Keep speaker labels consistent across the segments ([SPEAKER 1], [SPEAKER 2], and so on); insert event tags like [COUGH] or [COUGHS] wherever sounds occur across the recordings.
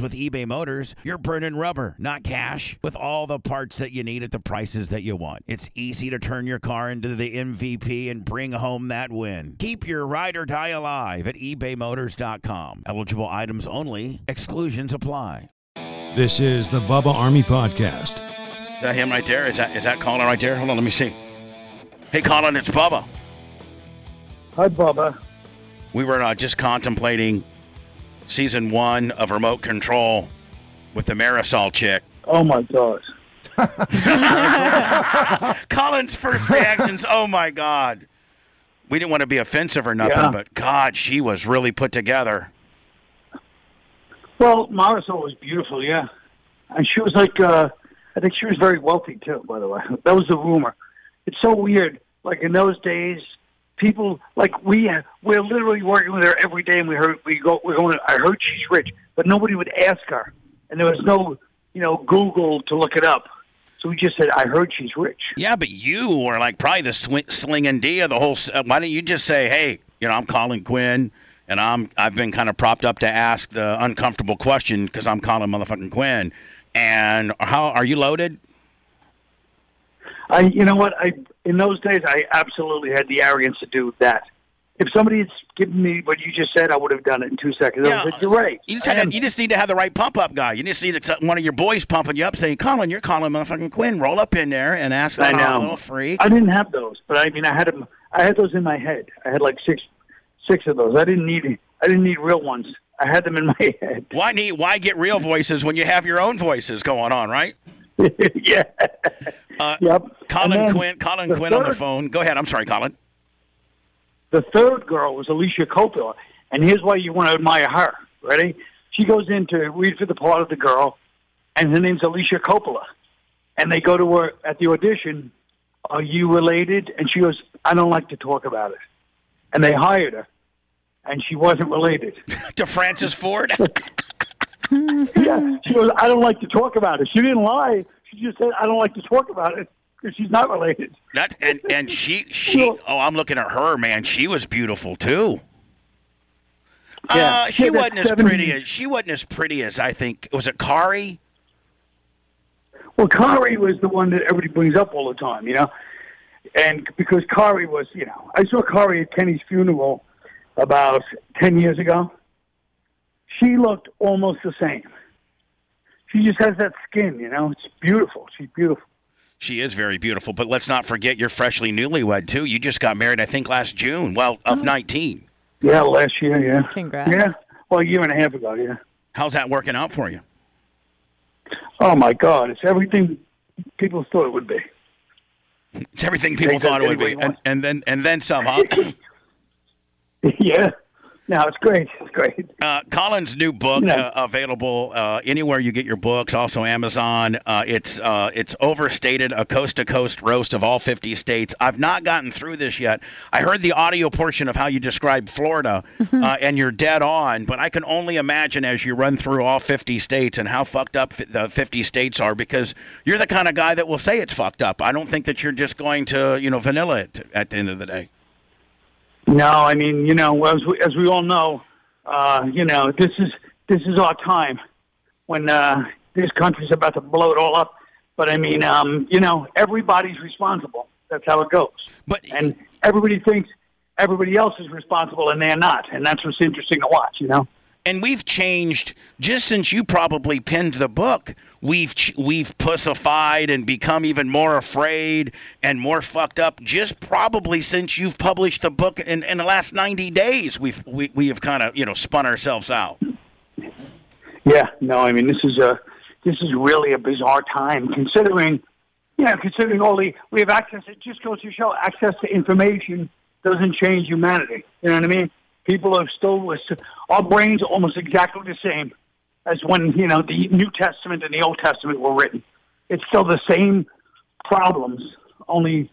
[SPEAKER 1] with eBay Motors, you're burning rubber, not cash, with all the parts that you need at the prices that you want. It's easy to turn your car into the MVP and bring home that win. Keep your ride or die alive at ebaymotors.com. Eligible items only, exclusions apply.
[SPEAKER 2] This is the Bubba Army Podcast.
[SPEAKER 1] Is that him right there? Is that is that Colin right there? Hold on, let me see. Hey, Colin, it's Bubba.
[SPEAKER 3] Hi, Bubba.
[SPEAKER 1] We were uh, just contemplating season one of Remote Control with the Marisol chick.
[SPEAKER 3] Oh my God. [LAUGHS]
[SPEAKER 1] Colin's first reactions. Oh my God. We didn't want to be offensive or nothing,
[SPEAKER 3] Yeah.
[SPEAKER 1] but God, she was really put together.
[SPEAKER 3] Well, Marisol was beautiful, yeah, and she was like, uh, I think she was very wealthy too. By the way, [LAUGHS] that was the rumor. It's so weird. Like in those days, people like we we're literally working with her every day, and we heard we go we're going. I heard she's rich, but nobody would ask her, and there was no you know Google to look it up. So we just said, I heard she's rich.
[SPEAKER 1] Yeah, but you were like probably the sw- slinging D of the whole. s- Uh, why don't you just say, "Hey, you know, I'm Colin Quinn, and I'm I've been kind of propped up to ask the uncomfortable question because I'm Colin motherfucking Quinn." And how are you loaded?
[SPEAKER 3] I, you know what? I in those days, I absolutely had the arrogance to do that. If somebody had given me what you just said, I would have done it in two seconds.
[SPEAKER 1] Yeah.
[SPEAKER 3] "You're right."
[SPEAKER 1] You just, had to, you just need to have the right pump up guy. You just need to- one of your boys pumping you up, saying, "Colin, you're Colin motherfucking Quinn. Roll up in there and ask that little freak."
[SPEAKER 3] I didn't have those, but I mean, I had them. I had those in my head. I had like six, six of those. I didn't need. I didn't need real ones. I had them in my [LAUGHS] head.
[SPEAKER 1] Why need? Why get real voices when you have your own voices going on, right? [LAUGHS]
[SPEAKER 3] yeah.
[SPEAKER 1] Uh,
[SPEAKER 3] Yep.
[SPEAKER 1] Colin Quinn. Colin Quinn on the phone. Go ahead. I'm sorry, Colin.
[SPEAKER 3] The third girl was Alicia Coppola, and here's why you want to admire her. Ready? She goes in to read for the part of the girl, and her name's Alicia Coppola. And they go to her at the audition. Are you related? And she goes, I don't like to talk about it. And they hired her, and she wasn't related. [LAUGHS]
[SPEAKER 1] to Francis Ford. [LAUGHS] [LAUGHS]
[SPEAKER 3] yeah, she goes, I don't like to talk about it. She didn't lie. She just said, I don't like to talk about it because she's not related.
[SPEAKER 1] That [LAUGHS] and and she she. Oh, I'm looking at her, man. She was beautiful too.
[SPEAKER 3] Yeah.
[SPEAKER 1] Uh, she
[SPEAKER 3] Yeah,
[SPEAKER 1] wasn't as
[SPEAKER 3] 70
[SPEAKER 1] pretty as she wasn't as pretty as I think. Was it Kari?
[SPEAKER 3] Well, Kari was the one that everybody brings up all the time, you know, and because Kari was, you know, I saw Kari at Kenny's funeral about ten years ago. She looked almost the same. She just has that skin, you know. It's beautiful. She's beautiful.
[SPEAKER 1] She is very beautiful, but let's not forget you're freshly newlywed too. You just got married, I think, last June. Well, of mm-hmm. 19.
[SPEAKER 3] Yeah, last year, yeah.
[SPEAKER 4] Congrats.
[SPEAKER 3] Yeah, well, a year and a half ago, yeah.
[SPEAKER 1] How's that working out for you?
[SPEAKER 3] Oh my God, it's everything people thought it would be.
[SPEAKER 1] It's everything people thought it would be, and, and then and then some. Huh? [COUGHS]
[SPEAKER 3] yeah. No, it's great. It's great.
[SPEAKER 1] Uh, Colin's new book
[SPEAKER 3] No.
[SPEAKER 1] uh, available uh, anywhere you get your books, also Amazon. Uh, it's uh, it's overstated, a coast to coast roast of all 50 states. I've not gotten through this yet. I heard the audio portion of how you described Florida, uh, and you're dead on. But I can only imagine as you run through all 50 states and how fucked up fi- the 50 states are, because you're the kind of guy that will say it's fucked up. I don't think that you're just going to you know vanilla it at the end of the day.
[SPEAKER 3] No, I mean, you know, as we, as we all know, uh, you know, this is this is our time when uh, this country's about to blow it all up. But I mean, um, you know, everybody's responsible. That's how it goes.
[SPEAKER 1] But
[SPEAKER 3] And everybody thinks everybody else is responsible, and they're not. And that's what's interesting to watch. You know.
[SPEAKER 1] And we've changed just since you probably penned the book. We've we've pussified and become even more afraid and more fucked up. Just probably since you've published the book in, in the last ninety days, we've we, we have kind of you know spun ourselves out.
[SPEAKER 3] Yeah, no, I mean this is a this is really a bizarre time considering you know, considering all the we have access it just goes to show access to information doesn't change humanity. You know what I mean? People are still our brains are almost exactly the same as when you know the New Testament and the Old Testament were written. It's still the same problems, only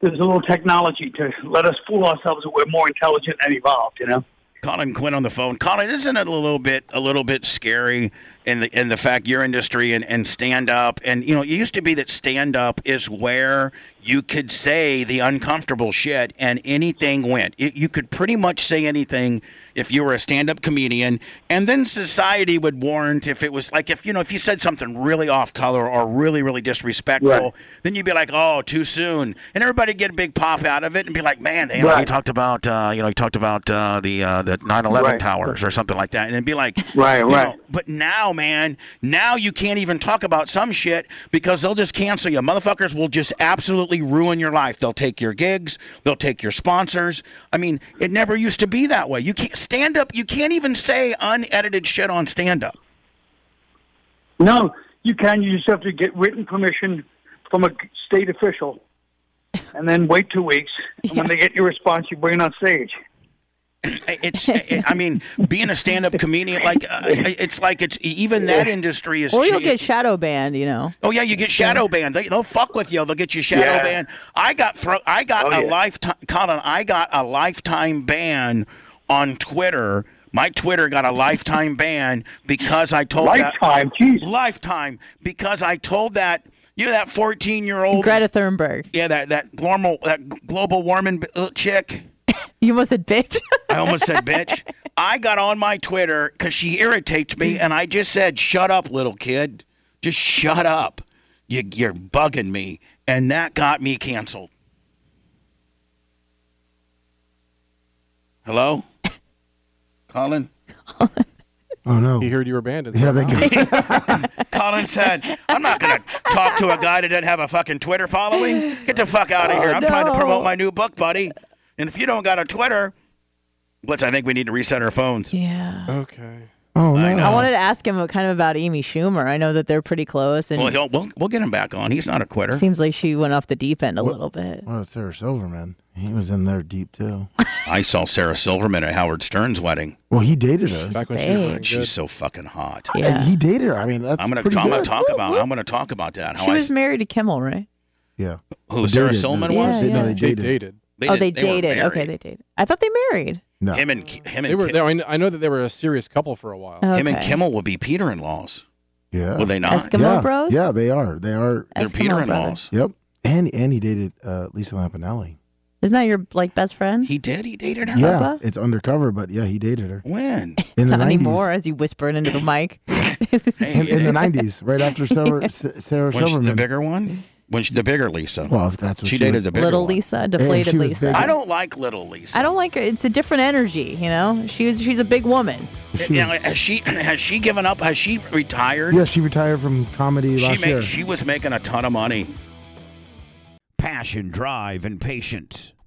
[SPEAKER 3] there's a little technology to let us fool ourselves that we're more intelligent and evolved. You know.
[SPEAKER 1] Colin Quinn on the phone. Colin, isn't it a little bit a little bit scary in the in the fact your industry and, and stand up and you know it used to be that stand up is where you could say the uncomfortable shit and anything went. It, you could pretty much say anything if you were a stand-up comedian and then society would warrant if it was like if you know if you said something really off color or really really disrespectful
[SPEAKER 3] Right.
[SPEAKER 1] then you'd be like oh too soon and everybody get a big pop out of it and be like man you know, he talked about uh, you know he talked about uh, the uh, the 9/11
[SPEAKER 3] Right.
[SPEAKER 1] towers or something like that and it'd be like
[SPEAKER 3] Right, right.
[SPEAKER 1] know, but now man now you can't even talk about some shit because they'll just cancel you motherfuckers will just absolutely ruin your life they'll take your gigs they'll take your sponsors i mean it never used to be that way you can't stand up you can't even say unedited shit on stand up
[SPEAKER 3] No, you can. You just have to get written permission from a state official, and then wait two weeks. And when they get your response, you bring it on stage.
[SPEAKER 1] It's it, i mean being a stand-up comedian like uh, it's like it's even that industry is
[SPEAKER 4] Or you'll
[SPEAKER 1] cha-
[SPEAKER 4] get shadow banned, you know.
[SPEAKER 1] Oh yeah, you get shadow banned. They, they'll fuck with you. They'll get you shadow
[SPEAKER 3] Yeah.
[SPEAKER 1] banned. I got thro- I got
[SPEAKER 3] Oh,
[SPEAKER 1] a
[SPEAKER 3] yeah.
[SPEAKER 1] lifetime. Colin, I got a lifetime ban on Twitter. My Twitter got a lifetime ban because I told that-
[SPEAKER 3] Lifetime,
[SPEAKER 1] lifetime because I told that you know that fourteen year old
[SPEAKER 4] Greta Thunberg.
[SPEAKER 1] yeah that that global that global warming uh, chick.
[SPEAKER 4] You almost said bitch.
[SPEAKER 1] I almost said [LAUGHS] bitch. I got on my Twitter because she irritates me, and I just said, "Shut up, little kid. Just shut up. You, you're bugging me," and that got me canceled. Hello, [LAUGHS] Colin.
[SPEAKER 2] Oh no.
[SPEAKER 5] He heard you were abandoned.
[SPEAKER 2] Yeah, they
[SPEAKER 5] somehow.
[SPEAKER 2] got,
[SPEAKER 1] Colin said, "I'm not gonna talk to a guy that doesn't have a fucking Twitter following. Get the fuck out of here. I'm trying to promote my new book, buddy. And if you don't got a Twitter, Blitz, I think we need to reset our phones."
[SPEAKER 4] yeah.
[SPEAKER 5] okay.
[SPEAKER 2] oh no.
[SPEAKER 1] I know.
[SPEAKER 4] I wanted to ask him kind of about Amy Schumer. I know that they're pretty close, and
[SPEAKER 1] Well, he'll, we'll we'll get him back on. He's not a quitter.
[SPEAKER 4] seems like she went off the deep end a little bit.
[SPEAKER 2] What about Sarah Silverman? He was in there deep too. [LAUGHS]
[SPEAKER 1] I saw Sarah Silverman at Howard Stern's wedding.
[SPEAKER 2] Well, he dated us.
[SPEAKER 5] Back when she was
[SPEAKER 4] Babe.
[SPEAKER 5] really
[SPEAKER 1] She's so fucking hot.
[SPEAKER 4] Yeah.
[SPEAKER 2] He dated her. I mean, that's
[SPEAKER 1] I'm gonna
[SPEAKER 2] pretty
[SPEAKER 1] I'm gonna
[SPEAKER 2] good.
[SPEAKER 1] talk about I'm gonna talk about that. How
[SPEAKER 4] She
[SPEAKER 1] I,
[SPEAKER 4] was married to Kimmel, right?
[SPEAKER 2] Yeah.
[SPEAKER 1] who
[SPEAKER 2] But
[SPEAKER 1] Sarah
[SPEAKER 2] dated.
[SPEAKER 1] Silverman
[SPEAKER 2] No,
[SPEAKER 1] was?
[SPEAKER 4] Yeah,
[SPEAKER 2] they, No,
[SPEAKER 4] yeah.
[SPEAKER 2] they
[SPEAKER 5] They
[SPEAKER 2] dated.
[SPEAKER 5] dated.
[SPEAKER 1] They
[SPEAKER 4] oh,
[SPEAKER 1] didn't-
[SPEAKER 4] they dated. Okay, they dated. I thought they married.
[SPEAKER 2] No.
[SPEAKER 1] Him and Ki- him and
[SPEAKER 5] They were.
[SPEAKER 1] Ki-
[SPEAKER 5] They, I kn- I know that they were a serious couple for a while.
[SPEAKER 4] Okay.
[SPEAKER 1] him and Kimmel would be Peter-in-laws.
[SPEAKER 2] yeah.
[SPEAKER 1] Would they not?
[SPEAKER 4] Eskimo
[SPEAKER 2] yeah.
[SPEAKER 4] Bros.
[SPEAKER 2] Yeah, they are. They are.
[SPEAKER 1] They're
[SPEAKER 4] Eskimo
[SPEAKER 1] Peter-in-laws.
[SPEAKER 2] Yep. And and he dated uh, Lisa Lampanelli.
[SPEAKER 4] Isn't that your like best friend?
[SPEAKER 1] He did. He dated her.
[SPEAKER 2] Yeah,
[SPEAKER 4] Bubba?
[SPEAKER 2] it's undercover, but yeah, he dated her
[SPEAKER 1] When? [LAUGHS]
[SPEAKER 2] in the
[SPEAKER 4] Not
[SPEAKER 2] 90s.
[SPEAKER 4] anymore, as you whispered into the mic. [LAUGHS]
[SPEAKER 2] In, in the 90s, right after Sarah, [LAUGHS] S- Sarah Silverman.
[SPEAKER 1] the bigger one? When she, the bigger Lisa.
[SPEAKER 2] well, if that's what
[SPEAKER 1] she
[SPEAKER 2] she,
[SPEAKER 1] dated
[SPEAKER 2] was,
[SPEAKER 1] the bigger
[SPEAKER 4] Little
[SPEAKER 1] one.
[SPEAKER 4] Lisa, deflated
[SPEAKER 2] was
[SPEAKER 4] Lisa.
[SPEAKER 2] big.
[SPEAKER 1] I don't like little Lisa.
[SPEAKER 4] I don't like her. It's a different energy, you know. She's she's a big woman.
[SPEAKER 2] if she
[SPEAKER 1] Now,
[SPEAKER 2] was-
[SPEAKER 1] has she [CLEARS THROAT] has she given up? Has she retired?
[SPEAKER 2] yeah, she retired from comedy
[SPEAKER 1] she
[SPEAKER 2] last
[SPEAKER 1] made,
[SPEAKER 2] year.
[SPEAKER 1] she was making a ton of money.
[SPEAKER 6] Passion, drive, and patience.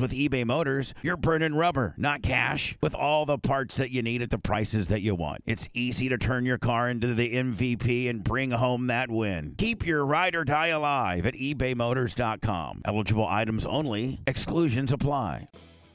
[SPEAKER 6] with eBay Motors, you're burning rubber, not cash, with all the parts that you need at the prices that you want. It's easy to turn your car into the MVP and bring home that win. Keep your ride or die alive at ebaymotors.com. Eligible items only, exclusions apply.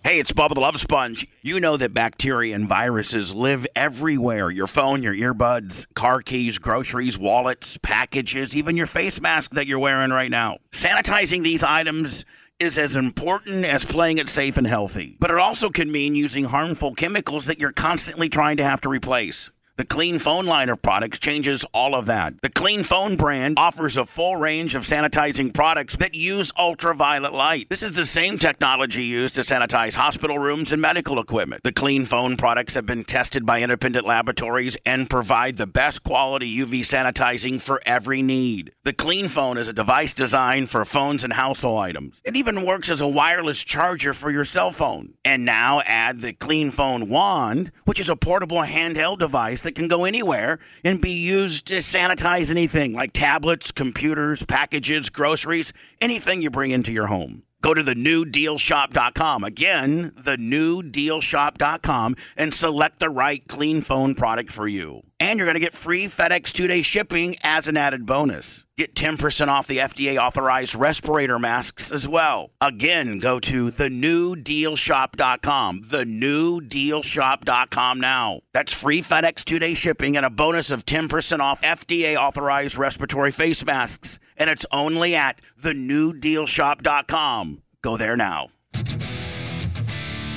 [SPEAKER 1] Hey, it's Bubba the Love Sponge. You know that bacteria and viruses live everywhere your phone, your earbuds, car keys, groceries, wallets, packages, even your face mask that you're wearing right now. Sanitizing these items is as important as playing it safe and healthy, but it also can mean using harmful chemicals that you're constantly trying to have to replace. The Clean Phone line of products changes all of that. The Clean Phone brand offers a full range of sanitizing products that use ultraviolet light. This is the same technology used to sanitize hospital rooms and medical equipment. The Clean Phone products have been tested by independent laboratories and provide the best quality UV sanitizing for every need. The Clean Phone is a device designed for phones and household items. It even works as a wireless charger for your cell phone. And now add the Clean Phone Wand, which is a portable handheld device that can go anywhere and be used to sanitize anything like tablets, computers, packages, groceries, anything you bring into your home. Go to the newdealshop.com. Again, the newdealshop.com and select the right clean phone product for you. And you're going to get free FedEx two day shipping as an added bonus. Get 10% off the FDA authorized respirator masks as well. Again, go to thenewdealshop.com. Thenewdealshop.com now. That's free FedEx two day shipping and a bonus of 10% off FDA authorized respiratory face masks. And it's only at thenewdealshop.com. Go there now.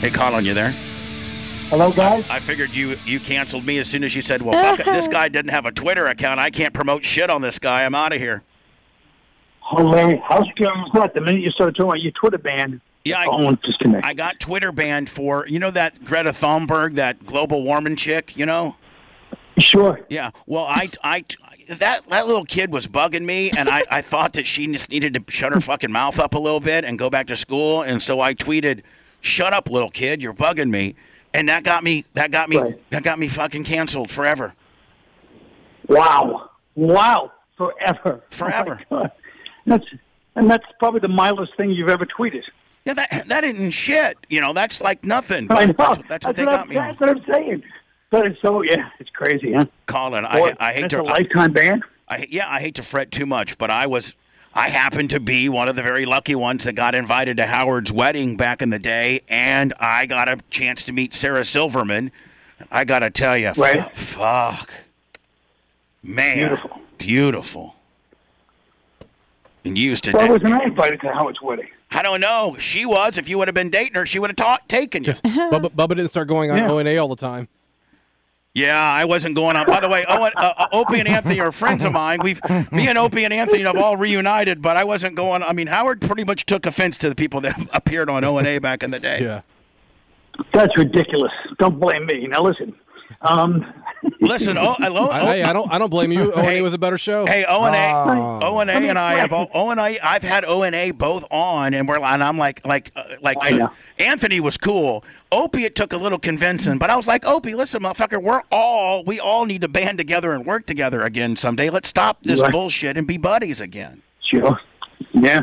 [SPEAKER 1] Hey, Colin, you there?
[SPEAKER 3] Hello, guys.
[SPEAKER 1] I figured you you canceled me as soon as you said, "Well, fuck it. This guy didn't have a Twitter account. I can't promote shit on this guy. I'm out of here."
[SPEAKER 3] Hilarious. How scary was that? The minute you started talking about your Twitter ban,
[SPEAKER 1] Yeah, I. I got Twitter banned for you know that Greta Thunberg, that global warming chick. You know?
[SPEAKER 3] sure.
[SPEAKER 1] Yeah. Well, I I that that little kid was bugging me, and I I thought that she just needed to shut her fucking mouth up a little bit and go back to school, and so I tweeted, "Shut up, little kid. You're bugging me." And that got me. That got me.
[SPEAKER 3] Right.
[SPEAKER 1] That got me fucking canceled forever.
[SPEAKER 3] Wow. Wow. Forever.
[SPEAKER 1] Forever.
[SPEAKER 3] Oh. That's and that's probably the mildest thing you've ever tweeted.
[SPEAKER 1] Yeah, that that isn't shit. You know, that's like nothing.
[SPEAKER 3] I know.
[SPEAKER 1] That's, that's what they
[SPEAKER 3] what
[SPEAKER 1] got
[SPEAKER 3] I'm,
[SPEAKER 1] me. on.
[SPEAKER 3] That's what I'm saying. But it's so yeah, it's crazy, huh?
[SPEAKER 1] Colin,
[SPEAKER 3] Boy,
[SPEAKER 1] I, I hate
[SPEAKER 3] that's
[SPEAKER 1] to.
[SPEAKER 3] a lifetime ban.
[SPEAKER 1] I, yeah, I hate to fret too much, but I was, I happened to be one of the very lucky ones that got invited to Howard's wedding back in the day, and I got a chance to meet Sarah Silverman. I gotta tell you,
[SPEAKER 3] Right.
[SPEAKER 1] fuck, man,
[SPEAKER 3] Beautiful.
[SPEAKER 1] beautiful. And you used to,
[SPEAKER 3] Why wasn't I invited to Howard's wedding?
[SPEAKER 1] I don't know. She was. If you would have been dating her, she would have ta- taken you.
[SPEAKER 5] Bubba, Bubba didn't start going on
[SPEAKER 3] Yeah.
[SPEAKER 5] O and A all the time.
[SPEAKER 1] Yeah, I wasn't going on. By the way, Owen, uh, uh, Opie and Anthony are friends of mine. We've me and Opie and Anthony have all reunited, but I wasn't going. I mean, Howard pretty much took offense to the people that [LAUGHS] appeared on O and A back in the day.
[SPEAKER 5] Yeah.
[SPEAKER 3] That's ridiculous. Don't blame me. Now listen. Um,
[SPEAKER 1] Listen, oh, hello,
[SPEAKER 5] I, I, I don't. I don't blame you. O and A was a better show.
[SPEAKER 1] Hey, O and
[SPEAKER 2] Oh.
[SPEAKER 1] A, O and A, and I have
[SPEAKER 3] explain.
[SPEAKER 1] O and A. I've had O and A both on, and we're and I'm like, like, uh, like
[SPEAKER 3] I know.
[SPEAKER 1] Anthony was cool. Opie, it took a little convincing, but I was like, Opie, listen, motherfucker, we're all we all need to band together and work together again someday. Let's stop this
[SPEAKER 3] Right.
[SPEAKER 1] bullshit and be buddies again.
[SPEAKER 3] sure. Yeah.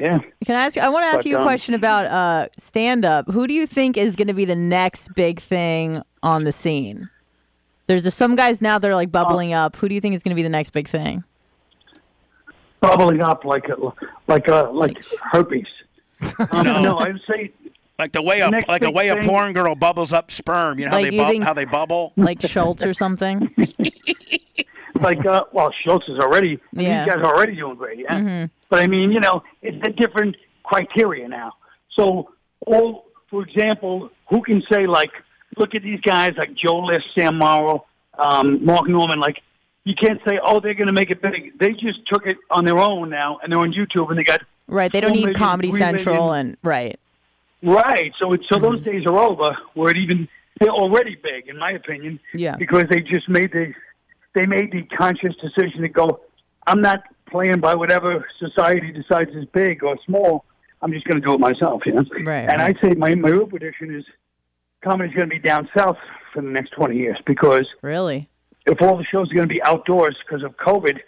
[SPEAKER 3] Yeah.
[SPEAKER 4] Can I ask you? I want to ask
[SPEAKER 3] But,
[SPEAKER 4] you a
[SPEAKER 3] um,
[SPEAKER 4] question about uh, stand up. Who do you think is going to be the next big thing on the scene? There's just some guys now that are like bubbling up. Who do you think is going to be the next big thing?
[SPEAKER 3] Bubbling up like a, like a, like herpes. [LAUGHS] Um,
[SPEAKER 1] No.
[SPEAKER 3] no, I would say
[SPEAKER 1] Like the way a
[SPEAKER 3] Next
[SPEAKER 1] like a
[SPEAKER 3] big
[SPEAKER 1] way a porn girl bubbles up sperm. You know how they
[SPEAKER 4] you
[SPEAKER 1] bub-
[SPEAKER 4] think-
[SPEAKER 1] how they bubble.
[SPEAKER 4] Like Schulz or something? [LAUGHS]
[SPEAKER 3] like uh, well, Schulz is already. I
[SPEAKER 4] Yeah.
[SPEAKER 3] These guys are already doing great. Yeah. But I mean, you know, it's a different criteria now. So, all for example, who can say like, look at these guys like Joe List, Sam Morril, um, Mark Normand. Like, you can't say, oh, they're going to make it big. They just took it on their own now, and they're on YouTube, and they got
[SPEAKER 4] Right. They don't need
[SPEAKER 3] million,
[SPEAKER 4] Comedy Central
[SPEAKER 3] million.
[SPEAKER 4] and right.
[SPEAKER 3] Right. So it's so those days are over where it even they're already big, in my opinion.
[SPEAKER 4] Yeah.
[SPEAKER 3] Because they just made the they made the conscious decision to go. I'm not playing by whatever society decides is big or small. I'm just going to do it myself. You know.
[SPEAKER 4] Right,
[SPEAKER 3] And
[SPEAKER 4] right.
[SPEAKER 3] I'd say my my real prediction is comedy's going to be down south for the next 20 years because
[SPEAKER 4] Really?
[SPEAKER 3] if all the shows are going to be outdoors because of COVID,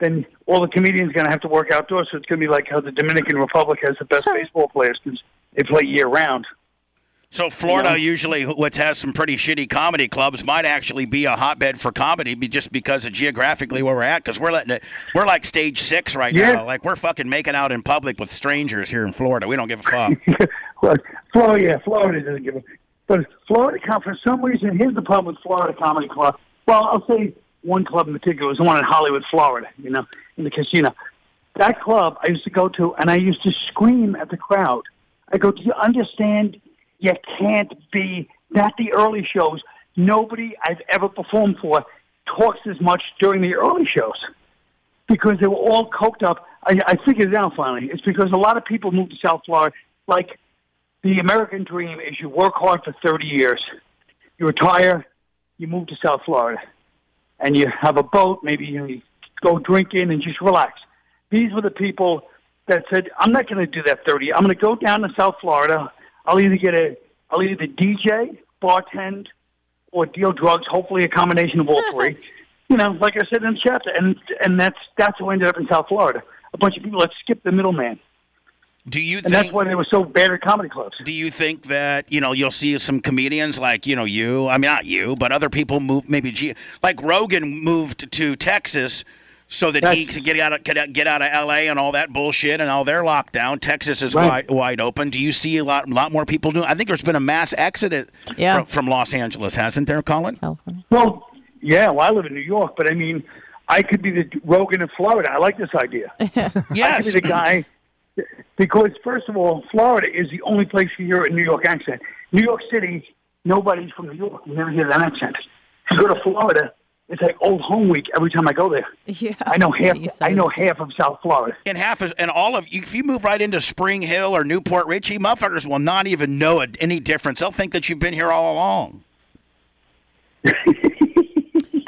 [SPEAKER 3] then all the comedians are going to have to work outdoors. So it's going to be like how the Dominican Republic has the best baseball players because they play year round.
[SPEAKER 1] So Florida
[SPEAKER 3] Yeah.
[SPEAKER 1] usually, which has some pretty shitty comedy clubs, might actually be a hotbed for comedy, just because of geographically where we're at. Because we're letting it, we're like stage six right
[SPEAKER 3] Yeah.
[SPEAKER 1] now. Like we're fucking making out in public with strangers here in Florida. We don't give a fuck. [LAUGHS]
[SPEAKER 3] well, Florida, yeah, Florida doesn't give a. But Florida, com- for some reason, here's the problem with Florida Comedy Club. Well, I'll say one club in particular was the one in Hollywood, Florida. You know, in the casino. That club I used to go to, and I used to scream at the crowd. I go, "Do you understand? You can't be not the early shows. nobody I've ever performed for talks as much during the early shows because they were all coked up. I, I figured it out finally. It's because a lot of people moved to South Florida. Like the American dream is you work hard for 30 years, you retire, you move to South Florida, and you have a boat. Maybe you go drinking and just relax. These were the people that said, "I'm not going to do that 30. I'm going to go down to South Florida. I'll either get a, I'll either DJ, bartend, or deal drugs. Hopefully, a combination of all three. [LAUGHS] you know, like I said in the chapter, and and that's that's who ended up in South Florida. A bunch of people that skipped the middleman,
[SPEAKER 1] Do you
[SPEAKER 3] and
[SPEAKER 1] think?
[SPEAKER 3] that's why they were so bad at comedy clubs.
[SPEAKER 1] Do you think that you know you'll see some comedians like you know you? I mean, not you, but other people move. Maybe G, like Rogan moved to Texas so that he
[SPEAKER 3] That's-
[SPEAKER 1] could get out of get out, get out of L.A. and all that bullshit and all their lockdown. Texas is
[SPEAKER 3] Right.
[SPEAKER 1] wide wide open. Do you see a lot lot more people doing? I think there's been a mass exodus
[SPEAKER 4] Yeah.
[SPEAKER 1] from, from Los Angeles, hasn't there, Colin?
[SPEAKER 4] California.
[SPEAKER 3] Well, yeah, well, I live in New York, but I mean, I could be the Rogan of Florida. I like this idea. [LAUGHS] [LAUGHS] I could
[SPEAKER 1] Yes.
[SPEAKER 3] be the guy because, first of all, Florida is the only place you hear a New York accent. New York City, nobody's from New York. You never hear that accent. If you go to Florida, it's like old home week every time I go there.
[SPEAKER 4] Yeah.
[SPEAKER 3] I know half.
[SPEAKER 4] You
[SPEAKER 3] I know
[SPEAKER 4] it's-
[SPEAKER 3] half of South Florida.
[SPEAKER 1] And half is, and all of if you move right into Spring Hill or New Port Richey, motherfuckers will not even know it, any difference. They'll think that you've been here all along. [LAUGHS]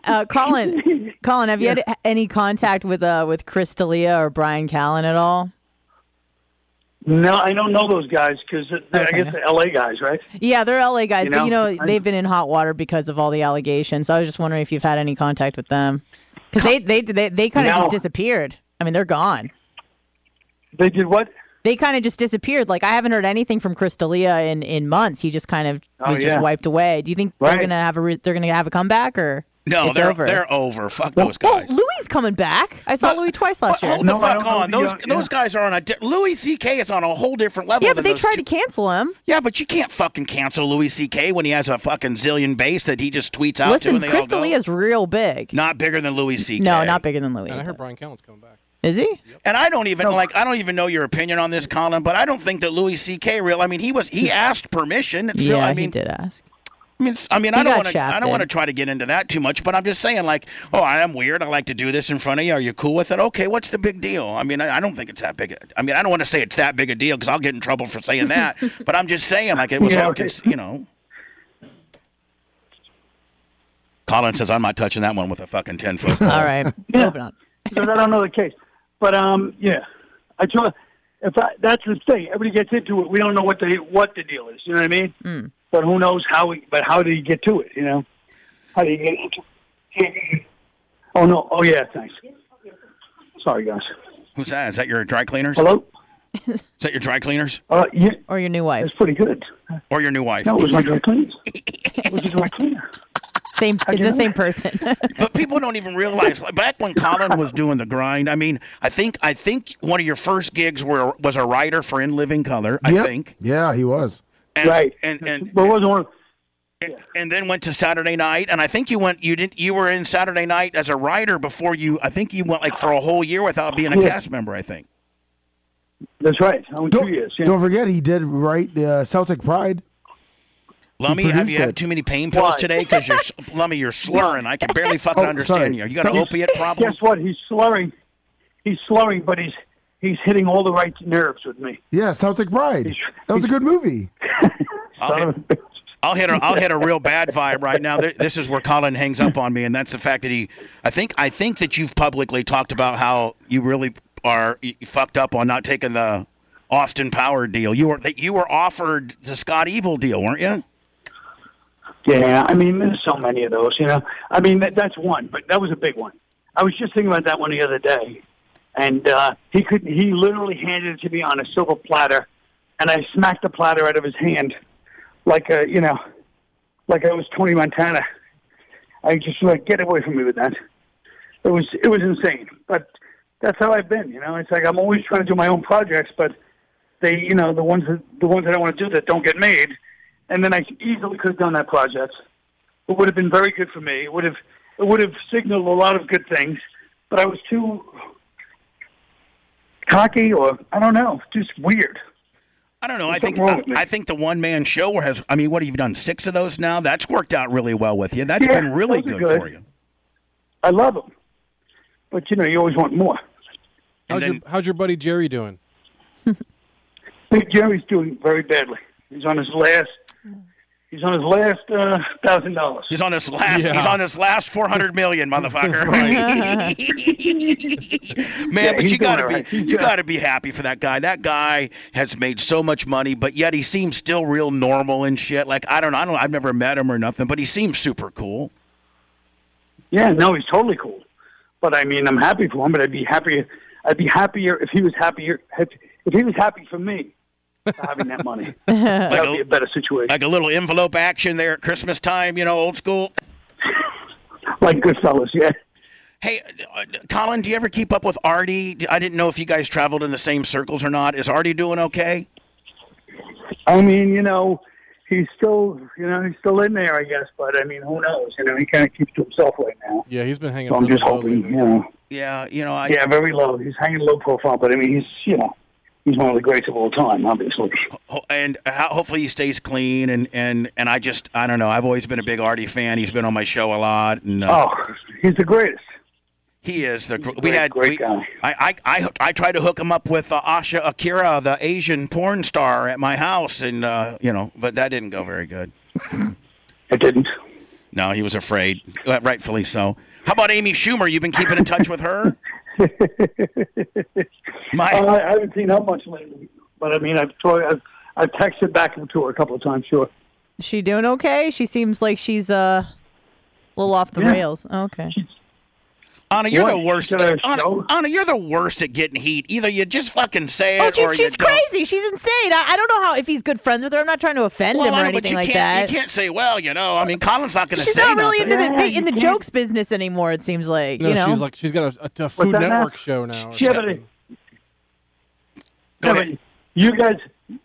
[SPEAKER 4] Uh, Colin, Colin, have you had any contact with uh with Chris D'Elia or Bryan Callen at all?
[SPEAKER 3] No, I don't know those guys because I
[SPEAKER 4] Okay.
[SPEAKER 3] guess the L.A. guys, right?
[SPEAKER 4] Yeah, they're LA guys,
[SPEAKER 3] You
[SPEAKER 4] but you
[SPEAKER 3] know,
[SPEAKER 4] know they've been in hot water because of all the allegations. So I was just wondering if you've had any contact with them because they they they, they kind of
[SPEAKER 3] No.
[SPEAKER 4] just disappeared. I mean, they're gone.
[SPEAKER 3] They did what?
[SPEAKER 4] They kind of just disappeared. Like I haven't heard anything from Chris D'Elia in in months. He just kind of
[SPEAKER 3] Oh,
[SPEAKER 4] was just wiped away. Do you think they're gonna have a re- they're gonna have a comeback or
[SPEAKER 1] No,
[SPEAKER 4] it's
[SPEAKER 1] they're
[SPEAKER 4] over?
[SPEAKER 1] they're over. Fuck those
[SPEAKER 4] well,
[SPEAKER 1] guys.
[SPEAKER 4] Louis is coming back. I saw
[SPEAKER 1] But-
[SPEAKER 4] Louis twice last year.
[SPEAKER 1] hold
[SPEAKER 3] No,
[SPEAKER 1] the fuck on.
[SPEAKER 3] the,
[SPEAKER 1] Those
[SPEAKER 3] uh,
[SPEAKER 1] those
[SPEAKER 3] yeah.
[SPEAKER 1] guys are on a di- Louis C.K. is on a whole different level.
[SPEAKER 4] Yeah,
[SPEAKER 1] than
[SPEAKER 4] but they
[SPEAKER 1] those
[SPEAKER 4] tried
[SPEAKER 1] two-
[SPEAKER 4] to cancel him.
[SPEAKER 1] Yeah, but you can't fucking cancel Louis C.K. when he has a fucking zillion base that he just tweets out to.
[SPEAKER 4] Listen,
[SPEAKER 1] And they
[SPEAKER 4] Chris
[SPEAKER 1] all
[SPEAKER 4] real big.
[SPEAKER 1] not bigger than Louis C.K.
[SPEAKER 4] No, not bigger than Louis.
[SPEAKER 5] And I heard Bryan Callen's coming back.
[SPEAKER 4] Is he?
[SPEAKER 1] And I don't even like. I don't even know your opinion on this, Colin. But I don't think that Louis C.K. real. I mean, he was he [LAUGHS] asked permission. It's still.
[SPEAKER 4] yeah,
[SPEAKER 1] I mean,
[SPEAKER 4] he did ask.
[SPEAKER 1] I mean, I mean, I don't want to. I don't want to try to get into that too much. But I'm just saying, like, oh, I am weird. I like to do this in front of you. Are you cool with it? Okay, what's the big deal? I mean, I, I don't think it's that big. A, I mean, I don't want to say it's that big a deal because I'll get in trouble for saying that. [LAUGHS] but I'm just saying, like, it was
[SPEAKER 3] Yeah,
[SPEAKER 1] all,
[SPEAKER 3] okay.
[SPEAKER 1] you know. Colin says I'm not touching that one with a fucking ten foot. pole. [LAUGHS]
[SPEAKER 4] All right,
[SPEAKER 3] Yeah.
[SPEAKER 4] moving on. [LAUGHS]
[SPEAKER 3] because I don't know the case. But um, yeah, I try. If I, that's the thing, everybody gets into it. We don't know what the what the deal is. You know what I mean?
[SPEAKER 4] Mm.
[SPEAKER 3] But who knows how? We, but how did he get to it? You know? How do you get into? it? Oh no! Oh yeah, thanks. Sorry, guys.
[SPEAKER 1] Who's that? Is that your dry cleaners?
[SPEAKER 3] Hello.
[SPEAKER 1] Is that your dry cleaners
[SPEAKER 3] Uh, yeah,
[SPEAKER 4] Or your new wife.
[SPEAKER 3] it's pretty good.
[SPEAKER 1] or your new wife?
[SPEAKER 3] No, it was my dry cleaners. [LAUGHS] It was a dry cleaner.
[SPEAKER 4] Same. It's the same person. [LAUGHS]
[SPEAKER 1] But people don't even realize. Like, back when Colin was doing the grind, I mean, I think I think one of your first gigs were was a writer for In Living Color. I
[SPEAKER 2] Yep.
[SPEAKER 1] think,
[SPEAKER 2] Yeah, he was.
[SPEAKER 1] And,
[SPEAKER 3] Right.
[SPEAKER 1] And and
[SPEAKER 3] But it wasn't one.
[SPEAKER 1] and then went to Saturday Night, and I think you went. You didn't. You were in Saturday Night as a writer before you. I think you went like for a whole year without being a
[SPEAKER 3] Yeah.
[SPEAKER 1] cast member. I think.
[SPEAKER 3] That's right. I went
[SPEAKER 2] Don't,
[SPEAKER 3] years. Yeah.
[SPEAKER 2] don't forget, he did write uh, Celtic Pride.
[SPEAKER 1] Lummy, have you
[SPEAKER 2] produced
[SPEAKER 1] had too many pain pills
[SPEAKER 3] Why?
[SPEAKER 1] today? Because you're Lummy, you're slurring. I can barely [LAUGHS] fucking
[SPEAKER 2] Oh,
[SPEAKER 1] understand
[SPEAKER 2] sorry.
[SPEAKER 1] you. You got an
[SPEAKER 2] Sorry.
[SPEAKER 1] opiate problem?
[SPEAKER 3] Guess what? He's slurring. He's slurring, but he's he's hitting all the right nerves with me.
[SPEAKER 2] Yeah, Celtic Pride. That was a good movie. [LAUGHS]
[SPEAKER 1] I'll hit-
[SPEAKER 3] a.
[SPEAKER 1] I'll hit a I'll hit a real bad vibe right now. This is where Colin hangs up on me, and that's the fact that he. I think I think that you've publicly talked about how you really are you you fucked up on not taking the Austin Power deal. You were that you were offered the Scott Evil deal, weren't you?
[SPEAKER 3] Yeah, I mean, there's so many of those, you know. I mean, that, that's one, but that was a big one. I was just thinking about that one the other day, and uh, he could he literally handed it to me on a silver platter, and I smacked the platter out of his hand, like a you know, like I was Tony Montana. I just like get away from me with that. It was it was insane, but that's how I've been. You know, it's like I'm always trying to do my own projects, but they, you know, the ones that the ones that I want to do that don't get made, and then I easily could have done that project. It would have been very good for me. It would have it would have signaled a lot of good things, but I was too cocky, or I don't know, just weird.
[SPEAKER 1] I don't know. I think
[SPEAKER 3] Something wrong with me.
[SPEAKER 1] I think the one man show has. I mean, what have you done? Six of those now. That's worked out really well with you. That's
[SPEAKER 3] Yeah,
[SPEAKER 1] been really good,
[SPEAKER 3] good.
[SPEAKER 1] for you.
[SPEAKER 3] I love them, but you know, you always want more.
[SPEAKER 1] And
[SPEAKER 5] How's,
[SPEAKER 1] then-
[SPEAKER 5] your, how's your buddy Jerry doing?
[SPEAKER 3] Big [LAUGHS] Jerry's doing very badly. He's on his last. He's on his last uh, thousand dollars.
[SPEAKER 1] He's on his last.
[SPEAKER 5] Yeah.
[SPEAKER 1] He's on his last four hundred million, motherfucker. [LAUGHS] [LAUGHS] Man,
[SPEAKER 3] Yeah,
[SPEAKER 1] but you gotta
[SPEAKER 3] all
[SPEAKER 1] be.
[SPEAKER 3] Right.
[SPEAKER 1] You
[SPEAKER 3] good.
[SPEAKER 1] gotta be happy for that guy. That guy has made so much money, but yet he seems still real normal and shit. Like I don't know. I don't. I've never met him or nothing, but he seems super cool.
[SPEAKER 3] Yeah, no, he's totally cool. But I mean, I'm happy for him. But I'd be happier. I'd be happier if he was happier. If, if he was happy for me for having that money, [LAUGHS] that would be a better situation.
[SPEAKER 1] Like a little envelope action there at Christmas time. You know, old school. [LAUGHS]
[SPEAKER 3] Like Goodfellas, yeah.
[SPEAKER 1] Hey, uh, Colin, do you ever keep up with Artie? I didn't know if you guys traveled in the same circles or not. Is Artie doing okay?
[SPEAKER 3] I mean, you know, he's still, you know, he's still in there, I guess. But I mean, who knows? You know, he kind of keeps to himself right now.
[SPEAKER 5] Yeah, he's been hanging.
[SPEAKER 3] So I'm just hoping, you know.
[SPEAKER 1] Yeah, you know, I,
[SPEAKER 3] Yeah, very low. He's hanging low profile, but I mean, he's, you know, he's one of the greats of all time, obviously.
[SPEAKER 1] and hopefully he stays clean. And, and, and I just, I don't know. I've always been a big Artie fan. He's been on my show a lot, and uh,
[SPEAKER 3] Oh, he's the greatest.
[SPEAKER 1] he is the. gr- we
[SPEAKER 3] great,
[SPEAKER 1] had
[SPEAKER 3] great
[SPEAKER 1] we,
[SPEAKER 3] guy.
[SPEAKER 1] I, I, I, I tried to hook him up with uh, Asa Akira, the Asian porn star, at my house, and uh, you know, but that didn't go very good.
[SPEAKER 3] It didn't.
[SPEAKER 1] No, he was afraid, uh, rightfully so. How about Amy Schumer? You've been keeping in touch with her? [LAUGHS] [LAUGHS] My,
[SPEAKER 3] Uh, I haven't seen her much lately, but I mean, I've tried, I've, I've texted back to her a couple of times. Sure.
[SPEAKER 4] She doing okay? She seems like she's uh, a little off the
[SPEAKER 3] Yeah.
[SPEAKER 4] rails. Okay.
[SPEAKER 1] Anna, you're the worst.
[SPEAKER 3] Should
[SPEAKER 1] Anna. Anna, you're the worst at getting heat. Either you just fucking say it,
[SPEAKER 4] Oh,
[SPEAKER 1] or
[SPEAKER 4] she's,
[SPEAKER 1] you
[SPEAKER 4] she's
[SPEAKER 1] don't.
[SPEAKER 4] crazy. She's insane. I, I don't know how if he's good friends with her. I'm not trying to offend
[SPEAKER 1] Well,
[SPEAKER 4] him
[SPEAKER 1] I
[SPEAKER 4] or anything like
[SPEAKER 1] can't,
[SPEAKER 4] that.
[SPEAKER 1] You can't say, well, you know. I mean, Colin's not going to say.
[SPEAKER 4] She's not really
[SPEAKER 1] nothing.
[SPEAKER 4] into the,
[SPEAKER 3] Yeah,
[SPEAKER 4] the in the jokes business anymore. It seems like
[SPEAKER 5] No,
[SPEAKER 4] you know.
[SPEAKER 5] she's like she's got a, a, a Food
[SPEAKER 3] that now?
[SPEAKER 5] Network show now. or
[SPEAKER 3] Yeah, but
[SPEAKER 5] something.
[SPEAKER 1] Go
[SPEAKER 3] Yeah,
[SPEAKER 1] ahead.
[SPEAKER 3] but you guys,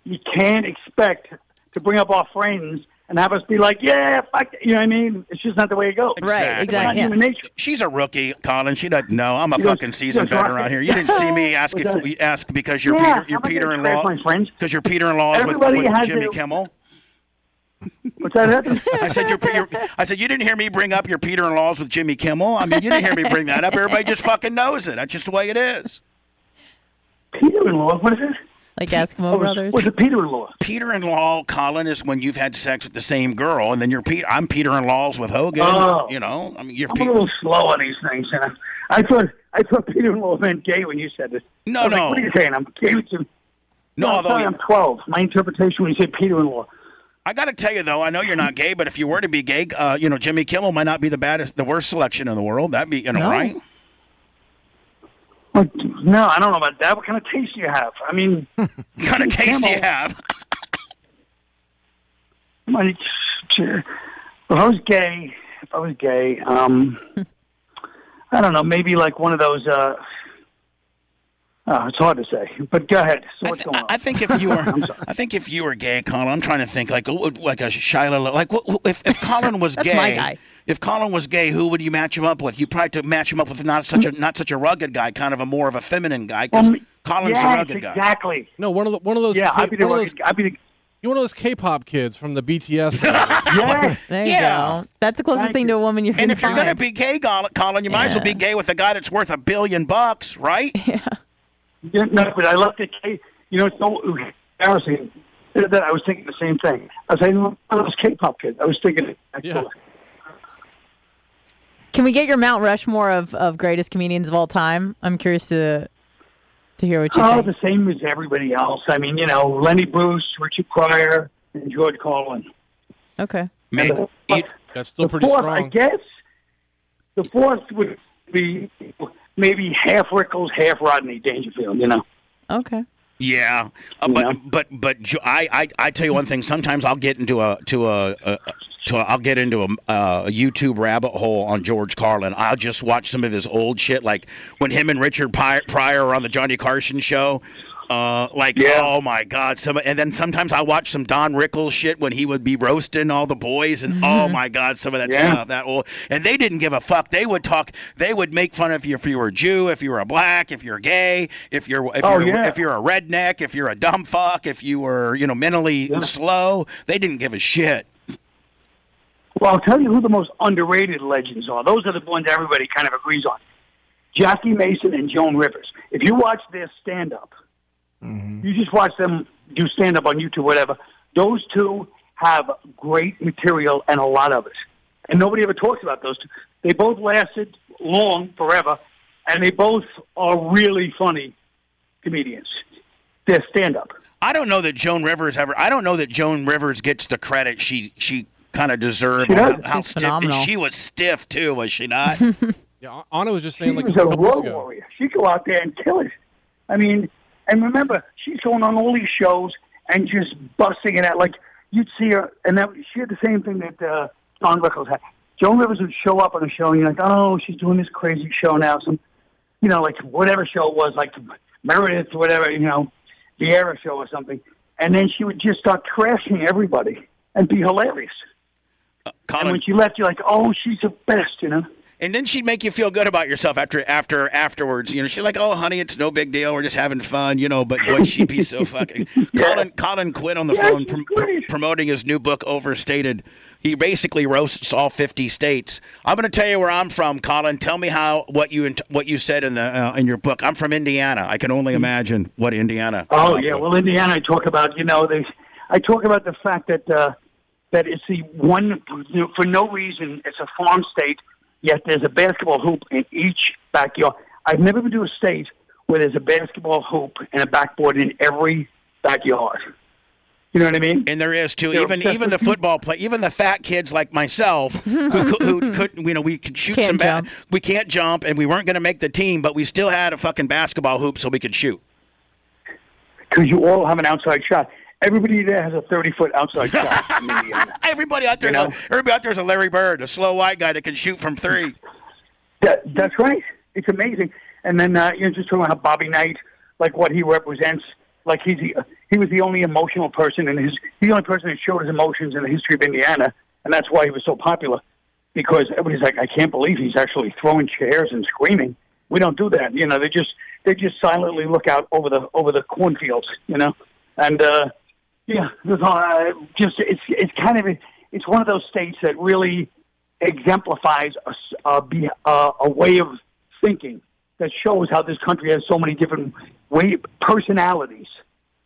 [SPEAKER 3] you can't expect to bring up our friends and have us be like, yeah, fuck, it," you know what I mean? It's just not the way it goes.
[SPEAKER 4] Right,
[SPEAKER 1] Exactly.
[SPEAKER 3] It's not.
[SPEAKER 4] Yeah.
[SPEAKER 3] human nature.
[SPEAKER 1] She's a rookie, Colin. She doesn't know. I'm a
[SPEAKER 3] She
[SPEAKER 1] fucking
[SPEAKER 3] she
[SPEAKER 1] seasoned
[SPEAKER 3] goes,
[SPEAKER 1] veteran around here. You didn't see me ask
[SPEAKER 3] What's
[SPEAKER 1] if,
[SPEAKER 3] that?
[SPEAKER 1] ask because your
[SPEAKER 3] Yeah,
[SPEAKER 1] Peter, your
[SPEAKER 3] I'm not gonna
[SPEAKER 1] Peter-in-law,
[SPEAKER 3] trash my friends.
[SPEAKER 1] because your Peter-in-law is with, with Jimmy
[SPEAKER 3] their-
[SPEAKER 1] Kimmel.
[SPEAKER 3] What's that happen? [LAUGHS]
[SPEAKER 1] I said your, your I said you didn't hear me bring up your Peter-in-laws with Jimmy Kimmel. I mean, you didn't hear me bring that up. Everybody just fucking knows it. That's just the way it is.
[SPEAKER 3] Peter-in-law, what is it?
[SPEAKER 4] Like Eskimo
[SPEAKER 3] Oh,
[SPEAKER 4] Brothers.
[SPEAKER 3] What's a Peter-in-law?
[SPEAKER 1] Peter-in-law, Colin, is when you've had sex with the same girl, and then you're Peter. I'm Peter-in-laws with Hogan.
[SPEAKER 3] Oh.
[SPEAKER 1] You know, I mean, you're.
[SPEAKER 3] I'm
[SPEAKER 1] Pe-
[SPEAKER 3] a little slow on these things. You know? I thought I thought Peter-in-law meant gay when you said this.
[SPEAKER 1] No,
[SPEAKER 3] I was like,
[SPEAKER 1] no.
[SPEAKER 3] what are you saying? I'm gay with you.
[SPEAKER 1] no,
[SPEAKER 3] I'm sorry, I'm 12. My interpretation when you say Peter-in-law.
[SPEAKER 1] I got to tell you though, I know you're not gay, but if you were to be gay, uh, you know, Jimmy Kimmel might not be the baddest, the worst selection in the world. That'd be, you know,
[SPEAKER 4] No.
[SPEAKER 1] right?
[SPEAKER 3] Like, no, I don't know about that. What kind of taste do you have? I mean, [LAUGHS]
[SPEAKER 1] What kind of taste do you
[SPEAKER 3] Kimmel.
[SPEAKER 1] have? [LAUGHS]
[SPEAKER 3] like, if I was gay, if I was gay, um, [LAUGHS] I don't know, maybe like one of those. Uh, oh, it's hard to say, but go ahead. So
[SPEAKER 1] I, th-
[SPEAKER 3] going on?
[SPEAKER 1] I think if you were,
[SPEAKER 3] I'm sorry.
[SPEAKER 1] I think if you were gay, Colin, I'm trying to think like like a Shiloh, like what- what- if if Colin was
[SPEAKER 4] That's
[SPEAKER 1] gay,
[SPEAKER 4] my guy.
[SPEAKER 1] If Colin was gay, who would you match him up with? You probably to match him up with not such a not such a rugged guy, kind of a more of a feminine guy, because
[SPEAKER 3] Um,
[SPEAKER 1] Colin's
[SPEAKER 3] yes,
[SPEAKER 1] a rugged guy.
[SPEAKER 3] exactly.
[SPEAKER 5] no, one of the, one of those.
[SPEAKER 3] Yeah,
[SPEAKER 5] K-
[SPEAKER 3] I'd be the
[SPEAKER 5] one of those,
[SPEAKER 3] rugged- I'd be the
[SPEAKER 5] you're one of those K-pop kids from the BTS. [LAUGHS]
[SPEAKER 3] yeah.
[SPEAKER 4] there you
[SPEAKER 1] Yeah.
[SPEAKER 4] go. That's the closest
[SPEAKER 3] Thank
[SPEAKER 4] thing to a woman you can
[SPEAKER 1] And if you're gonna be gay, Colin, Colin, you might as well be gay with a guy that's worth a billion bucks, right? [LAUGHS]
[SPEAKER 3] Yeah, no, but I left it. You know, it's so embarrassing that I was thinking the same thing. I was saying, one of those K-pop kids. I was thinking.
[SPEAKER 5] Yeah.
[SPEAKER 4] Can we get your Mount Rushmore of, of greatest comedians of all time? I'm curious to to hear what you think.
[SPEAKER 3] Oh,
[SPEAKER 4] think.
[SPEAKER 3] the same as everybody else. I mean, you know, Lenny Bruce, Richard Pryor, and George Carlin.
[SPEAKER 4] Okay.
[SPEAKER 1] May-
[SPEAKER 3] And the-
[SPEAKER 1] you-
[SPEAKER 5] That's still pretty
[SPEAKER 3] fourth, I guess, the fourth would be maybe half Rickles, half Rodney Dangerfield. You know.
[SPEAKER 4] Okay.
[SPEAKER 1] Yeah, uh, but
[SPEAKER 3] Yeah.
[SPEAKER 1] but but I, I I tell you one thing. Sometimes I'll get into a to a, a a, I'll get into a, uh, a YouTube rabbit hole on George Carlin. I'll just watch some of his old shit, like when him and Richard Pryor were on the Johnny Carson show.
[SPEAKER 6] Uh, like
[SPEAKER 3] Yeah.
[SPEAKER 6] oh my god, some and then sometimes I watch some Don Rickles shit when he would be roasting all the boys, and oh my god, some of that
[SPEAKER 3] Yeah.
[SPEAKER 6] stuff that old, and they didn't give a fuck. They would talk, they would make fun of you if you were a Jew, if you were a black, if you're gay, if you're if
[SPEAKER 3] Oh,
[SPEAKER 6] you're
[SPEAKER 3] yeah.
[SPEAKER 6] if you're a redneck, if you're a dumb fuck, if you were you know mentally slow. They didn't give a shit.
[SPEAKER 3] Well, I'll tell you who the most underrated legends are. Those are the ones everybody kind of agrees on. Jackie Mason and Joan Rivers. If you watch their stand up, mm-hmm. you just watch them do stand up on YouTube, whatever. Those two have great material and a lot of it. And nobody ever talks about those two. They both lasted long, forever, and they both are really funny comedians. Their stand up.
[SPEAKER 6] I don't know that Joan Rivers ever. I don't know that Joan Rivers gets the credit she she kind of deserved.
[SPEAKER 3] She does.
[SPEAKER 6] How stiff
[SPEAKER 4] phenomenal.
[SPEAKER 6] she was stiff too, was she not? [LAUGHS]
[SPEAKER 5] Yeah, Anna was just
[SPEAKER 3] She
[SPEAKER 5] saying like
[SPEAKER 3] was
[SPEAKER 5] a
[SPEAKER 3] a road
[SPEAKER 5] ago.
[SPEAKER 3] warrior. She'd go out there and kill it. I mean, and remember, she's going on all these shows and just busting it out. Like you'd see her, and that she had the same thing that uh, Don Rickles had. Joan Rivers would show up on a show, and you're like, oh, she's doing this crazy show now. Some, you know, like whatever show it was, like Meredith, or whatever, you know, Vieira show or something. And then she would just start trashing everybody and be hilarious. And when she left, you're like, oh, she's the best, you know.
[SPEAKER 6] and then she'd make you feel good about yourself after after afterwards. You know, she's like, "Oh, honey, it's no big deal. We're just having fun." You know, but boy, she'd be so [LAUGHS] fucking. Colin Colin Quinn on the
[SPEAKER 3] Yeah,
[SPEAKER 6] phone prom-
[SPEAKER 3] great.
[SPEAKER 6] promoting his new book, Overstated. He basically roasts all 50 states. I'm going to tell you where I'm from, Colin. Tell me how what you what you said in the uh, in your book. I'm from Indiana. I can only imagine what Indiana.
[SPEAKER 3] Oh yeah, well Indiana, I talk about you know they, I talk about the fact that uh, that it's the one you know, for no reason it's a farm state, yet there's a basketball hoop in each backyard. I've never been to a state where there's a basketball hoop and a backboard in every backyard. You know what I mean?
[SPEAKER 6] And there is too.
[SPEAKER 3] Yeah.
[SPEAKER 6] Even even the football play, even the fat kids like myself, [LAUGHS] who, cou- who couldn't, you know, we could shoot
[SPEAKER 4] Can't
[SPEAKER 6] some. Ba- we can't jump, and we weren't going to make the team, but we still had a fucking basketball hoop so we could shoot.
[SPEAKER 3] Because you all have an outside shot. Everybody there has a thirty foot outside [LAUGHS] shot.
[SPEAKER 6] Everybody out there,
[SPEAKER 3] You know?
[SPEAKER 6] everybody out there is a Larry Bird, a slow white guy that can shoot from three.
[SPEAKER 3] That, that's right. It's amazing. And then uh, you're just talking about how Bobby Knight, like what he represents. Like he's the, he was the only emotional person and his. He's the only person that showed his emotions in the history of Indiana, and that's why he was so popular. Because everybody's like, I can't believe he's actually throwing chairs and screaming. We don't do that. You know, they just they just silently look out over the over the cornfields. You know, and uh, yeah, uh, just it's it's kind of it's one of those states that really exemplifies a, a, a way of thinking that shows how this country has so many different way personalities.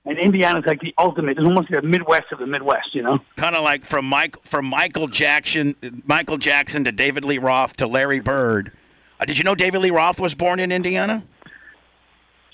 [SPEAKER 3] And Indiana's like the ultimate. It's almost like the Midwest of the Midwest, you know.
[SPEAKER 6] Kind of like from Mike from Michael Jackson, Michael Jackson to David Lee Roth to Larry Bird. Uh, did you know David Lee Roth was born in Indiana?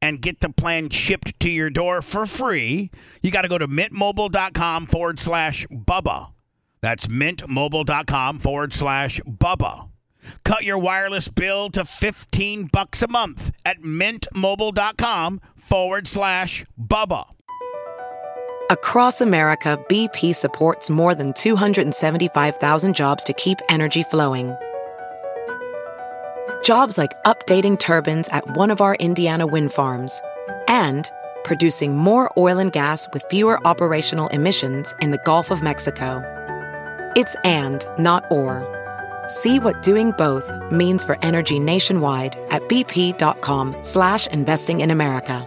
[SPEAKER 1] and get the plan shipped to your door for free, you got to go to mintmobile.com forward slash Bubba. That's mintmobile.com forward slash Bubba. Cut your wireless bill to 15 bucks a month at mintmobile.com forward slash Bubba.
[SPEAKER 7] Across America, BP supports more than 275,000 jobs to keep energy flowing. Jobs like updating turbines at one of our Indiana wind farms and producing more oil and gas with fewer operational emissions in the Gulf of Mexico. It's and, not or. See what doing both means for energy nationwide at bp.com slash investing in America.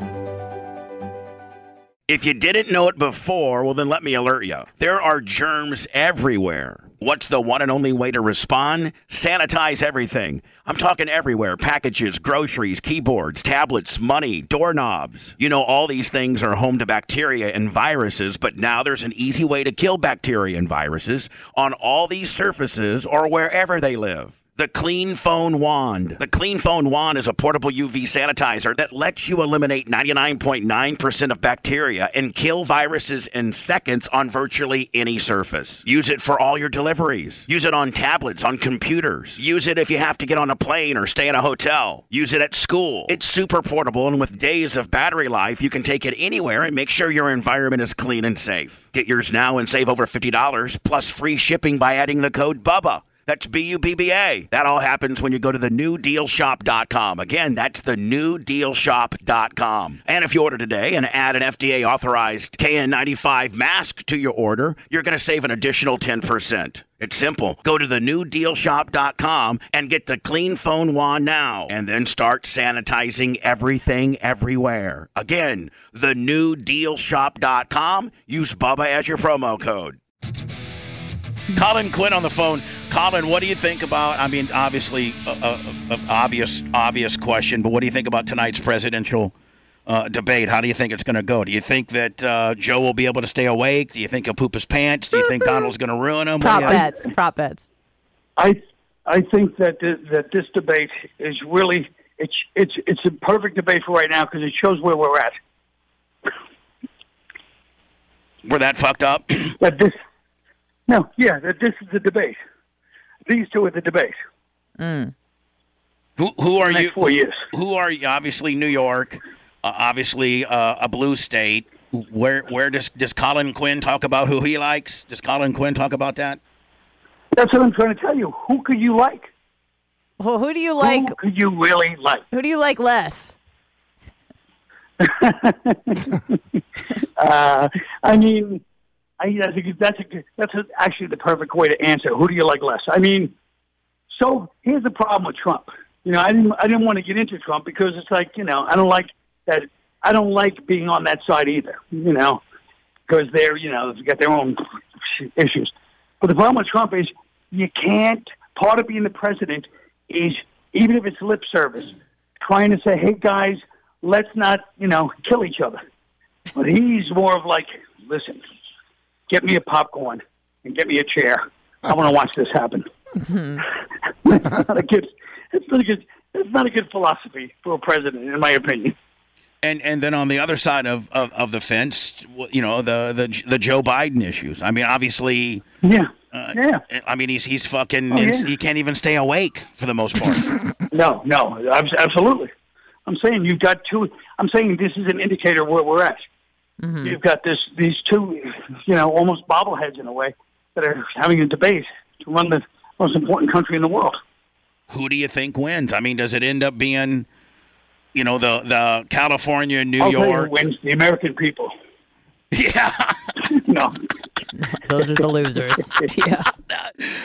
[SPEAKER 1] If you didn't know it before, well, then let me alert you. There are germs everywhere. What's the one and only way to respond? Sanitize everything. I'm talking everywhere packages, groceries, keyboards, tablets, money, doorknobs. You know, all these things are home to bacteria and viruses, but now there's an easy way to kill bacteria and viruses on all these surfaces or wherever they live. The Clean Phone Wand. The Clean Phone Wand is a portable UV sanitizer that lets you eliminate 99.9% of bacteria and kill viruses in seconds on virtually any surface. Use it for all your deliveries. Use it on tablets, on computers. Use it if you have to get on a plane or stay in a hotel. Use it at school. It's super portable, and with days of battery life, you can take it anywhere and make sure your environment is clean and safe. Get yours now and save over $50 plus free shipping by adding the code BUBBA. That's B U B B A. That all happens when you go to the newdealshop.com. Again, that's the newdealshop.com. And if you order today and add an FDA authorized KN95 mask to your order, you're going to save an additional 10%. It's simple. Go to the newdealshop.com and get the clean phone wand now and then start sanitizing everything everywhere. Again, the newdealshop.com. Use Bubba as your promo code. Colin Quinn on the phone. Colin, what do you think about? I mean, obviously, a, a, a obvious, obvious question, but what do you think about tonight's presidential uh, debate? How do you think it's going to go? Do you think that uh, Joe will be able to stay awake? Do you think he'll poop his pants? Do you think Donald's going to ruin him?
[SPEAKER 4] Prop
[SPEAKER 1] do
[SPEAKER 4] bets. Prop bets.
[SPEAKER 3] I I think that th- that this debate is really it's it's it's a perfect debate for right now because it shows where we're at.
[SPEAKER 1] We're that fucked up.
[SPEAKER 3] That this no, yeah, that this is the debate. These two are the debate.
[SPEAKER 1] who who are you?
[SPEAKER 3] four years.
[SPEAKER 1] Who are you? Obviously, New York. Uh, obviously, uh, a blue state. Where where does does Colin Quinn talk about who he likes? Does Colin Quinn talk about that?
[SPEAKER 3] That's what I'm trying to tell you. Who could you like?
[SPEAKER 4] Well, who do you like?
[SPEAKER 3] Who could you really like?
[SPEAKER 4] Who do you like less? [LAUGHS]
[SPEAKER 3] Uh, I mean, I, I think that's a, that's a, actually the perfect way to answer. Who do you like less? I mean, so here's the problem with Trump. You know, I didn't I didn't want to get into Trump because it's like you know I don't like that. I don't like being on that side either. You know, because they're you know they've got their own issues. But the problem with Trump is you can't. Part of being the president is even if it's lip service, trying to say, "Hey guys, let's not you know kill each other." But he's more of like, listen, get me a popcorn and get me a chair. I want to watch this happen. that's [LAUGHS] not a good. That's not a good. That's not a good philosophy for a president, in my opinion.
[SPEAKER 1] And and then on the other side of, of, of the fence, you know the, the the Joe Biden issues. I mean, obviously,
[SPEAKER 3] Yeah,
[SPEAKER 1] uh,
[SPEAKER 3] yeah.
[SPEAKER 1] I mean he's he's fucking.
[SPEAKER 3] Oh, yeah.
[SPEAKER 1] He can't even stay awake for the most part. [LAUGHS]
[SPEAKER 3] No, no, absolutely. I'm saying you've got two. I'm saying this is an indicator of where we're at. Mm-hmm. You've got this these two, you know, almost bobbleheads in a way that are having a debate to run the most important country in the world.
[SPEAKER 1] Who do you think wins? I mean, does it end up being, you know, the the California, and New
[SPEAKER 3] I'll tell who
[SPEAKER 1] York?
[SPEAKER 3] wins the American people.
[SPEAKER 1] Yeah, [LAUGHS]
[SPEAKER 3] No, [LAUGHS]
[SPEAKER 4] Those are the losers. [LAUGHS] yeah.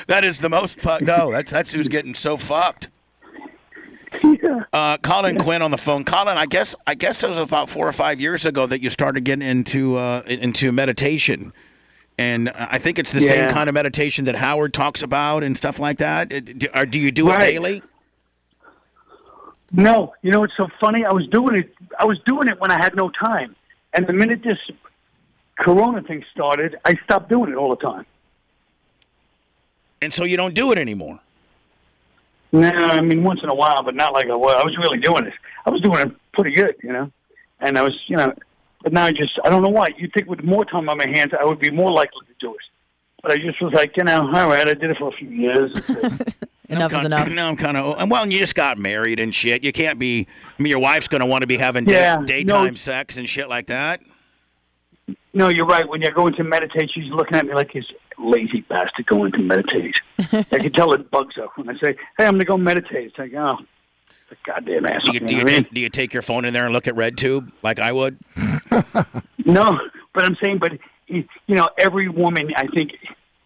[SPEAKER 1] that is the most fucked. No, that's that's who's getting so fucked.
[SPEAKER 3] Yeah. [LAUGHS]
[SPEAKER 1] Uh, Colin Quinn on the phone. Colin, I guess I guess it was about four or five years ago that you started getting into uh, into meditation, and I think it's the same kind of meditation that Howard talks about and stuff like that. Do, or do you do it daily?
[SPEAKER 3] No, you know it's so funny. I was doing it. I was doing it when I had no time, and the minute this Corona thing started, I stopped doing it all the time.
[SPEAKER 1] And so you don't do it anymore.
[SPEAKER 3] No, I mean once in a while, but not like I was. I was really doing it. I was doing it pretty good, you know. And I was, you know, but now I just I don't know why. You'd think with more time on my hands, I would be more likely to do it. But I just was like, you know, all right, I did it for a few years. [LAUGHS]
[SPEAKER 4] Enough is enough.
[SPEAKER 1] No, I'm kind of. Well, and well, you just got married and shit. You can't be. I mean, your wife's going to want to be having day-
[SPEAKER 3] Yeah,
[SPEAKER 1] daytime
[SPEAKER 3] no.
[SPEAKER 1] sex and shit like that.
[SPEAKER 3] no, you're right. When you're going to meditate, she's looking at me like this lazy bastard going to meditate. [LAUGHS] I can tell it bugs her when I say, "Hey, I'm going to go meditate." It's like, oh, the goddamn ass.
[SPEAKER 1] Do you, do, you take, do you take your phone in there and look at RedTube like I would? [LAUGHS]
[SPEAKER 3] No, but I'm saying, but you know, every woman, I think,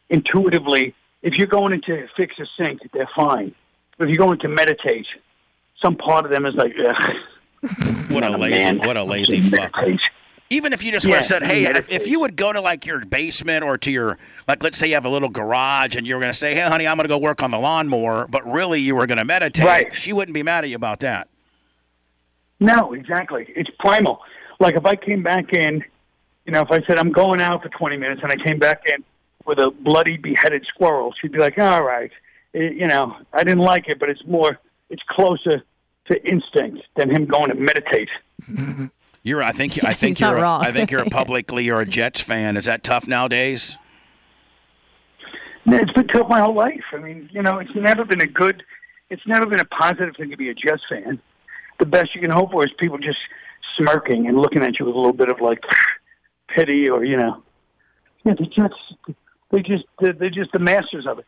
[SPEAKER 3] intuitively, if you're going into fix a sink, they're fine. But if you're going to meditate, some part of them is like, Ugh,
[SPEAKER 1] What a
[SPEAKER 3] not
[SPEAKER 1] lazy,
[SPEAKER 3] man.
[SPEAKER 1] what a lazy
[SPEAKER 3] Meditate.
[SPEAKER 1] Fucker. Even if you just would have said, "Hey, if, if you would go to like your basement or to your like, let's say you have a little garage, and you were going to say, "Hey, honey, I'm going to go work on the lawnmower," but really you were going to meditate,
[SPEAKER 3] Right.
[SPEAKER 1] she wouldn't be mad at you about that.
[SPEAKER 3] No, exactly. It's primal. Like if I came back in, you know, if I said I'm going out for 20 minutes and I came back in with a bloody beheaded squirrel, she'd be like, "All right, it, you know, I didn't like it, but it's more, it's closer to instinct than him going to meditate." [LAUGHS]
[SPEAKER 1] You're, I think, [LAUGHS] I think you're, a,
[SPEAKER 4] wrong.
[SPEAKER 1] I think you're a [LAUGHS] publicly you're a Jets fan. Is that tough nowadays?
[SPEAKER 3] No, It's been tough my whole life. I mean, you know, it's never been a good, it's never been a positive thing to be a Jets fan. The best you can hope for is people just smirking and looking at you with a little bit of like [SIGHS] pity or you know, yeah, the Jets, they just they're, they're just the masters of it.